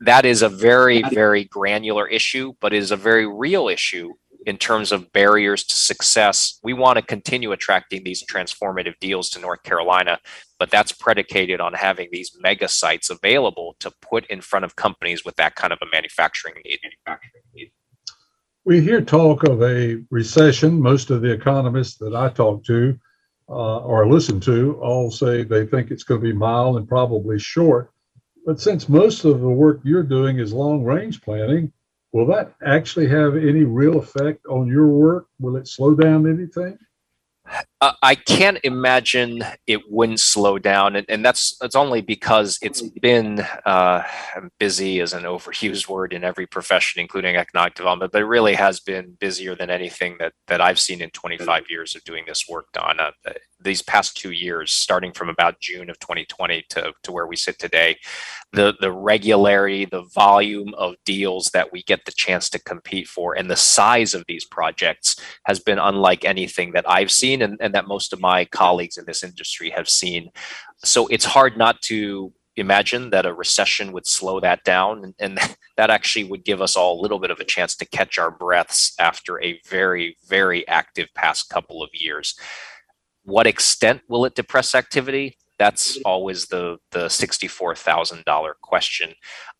That is a very, very granular issue, but is a very real issue in terms of barriers to success. We want to continue attracting these transformative deals to North Carolina, but that's predicated on having these mega sites available to put in front of companies with that kind of a manufacturing need. We hear talk of a recession. Most of the economists that I talk to uh, or listen to all say they think it's going to be mild and probably short. But since most of the work you're doing is long range planning, will that actually have any real effect on your work? Will it slow down anything? Uh, I can't imagine it wouldn't slow down, and, and that's that's only because it's been uh, busy is an overused word in every profession, including economic development. But it really has been busier than anything that that I've seen in 25 years of doing this work, Donna. Uh, these past two years, starting from about June of 2020 to, to where we sit today, the the regularity, the volume of deals that we get the chance to compete for, and the size of these projects has been unlike anything that I've seen, and, and that most of my colleagues in this industry have seen. So it's hard not to imagine that a recession would slow that down and, and, that actually would give us all a little bit of a chance to catch our breaths after a very very active past couple of years what extent will it depress activity? That's always the the sixty-four thousand dollar question.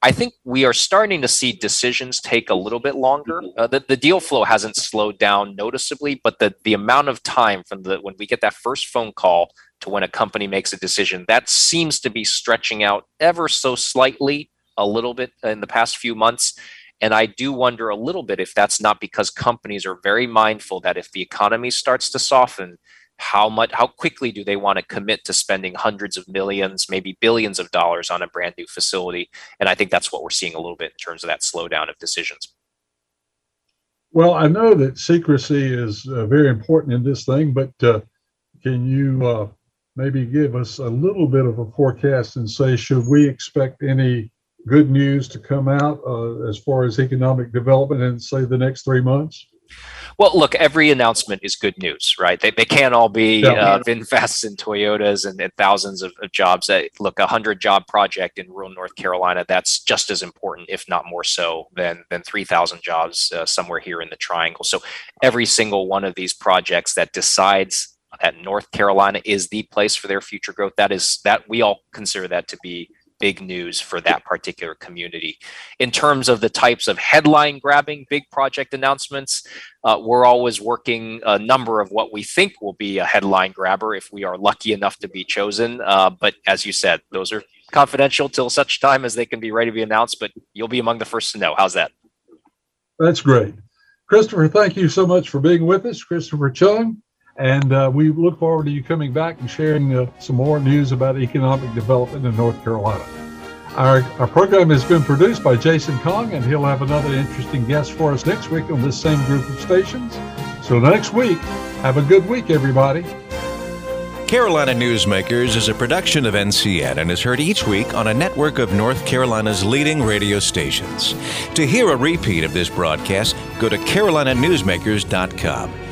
I think we are starting to see decisions take a little bit longer. Uh, the, the deal flow hasn't slowed down noticeably, but the the amount of time from the when we get that first phone call to when a company makes a decision that seems to be stretching out ever so slightly a little bit in the past few months. And I do wonder a little bit if that's not because companies are very mindful that if the economy starts to soften, how much how quickly do they want to commit to spending hundreds of millions maybe billions of dollars on a brand new facility? And i think that's what we're seeing a little bit in terms of that slowdown of decisions. Well i know that secrecy is uh, very important in this thing but uh, can you uh, maybe give us a little bit of a forecast and say should we expect any good news to come out uh, as far as economic development in say the next three months well, look, every announcement is good news, right? They, they can't all be yeah. uh, VinFasts and Toyotas and, and thousands of, of jobs. That, look, a hundred job project in rural North Carolina that's just as important, if not more so, than than three thousand jobs uh, somewhere here in the Triangle. So every single one of these projects that decides that North Carolina is the place for their future growth, that is that we all consider that to be big news for that particular community. In terms of the types of headline grabbing big project announcements, uh, we're always working a number of what we think will be a headline grabber if we are lucky enough to be chosen. Uh, but as you said, those are confidential till such time as they can be ready to be announced, but you'll be among the first to know. How's that? That's great. Christopher, thank you so much for being with us. Christopher Chung, and uh, we look forward to you coming back and sharing uh, some more news about economic development in North Carolina. Our, our program has been produced by Jason Kong, and he'll have another interesting guest for us next week on this same group of stations. So, next week, have a good week, everybody. Carolina Newsmakers is a production of NCN and is heard each week on a network of North Carolina's leading radio stations. To hear a repeat of this broadcast, go to carolinanewsmakers.com.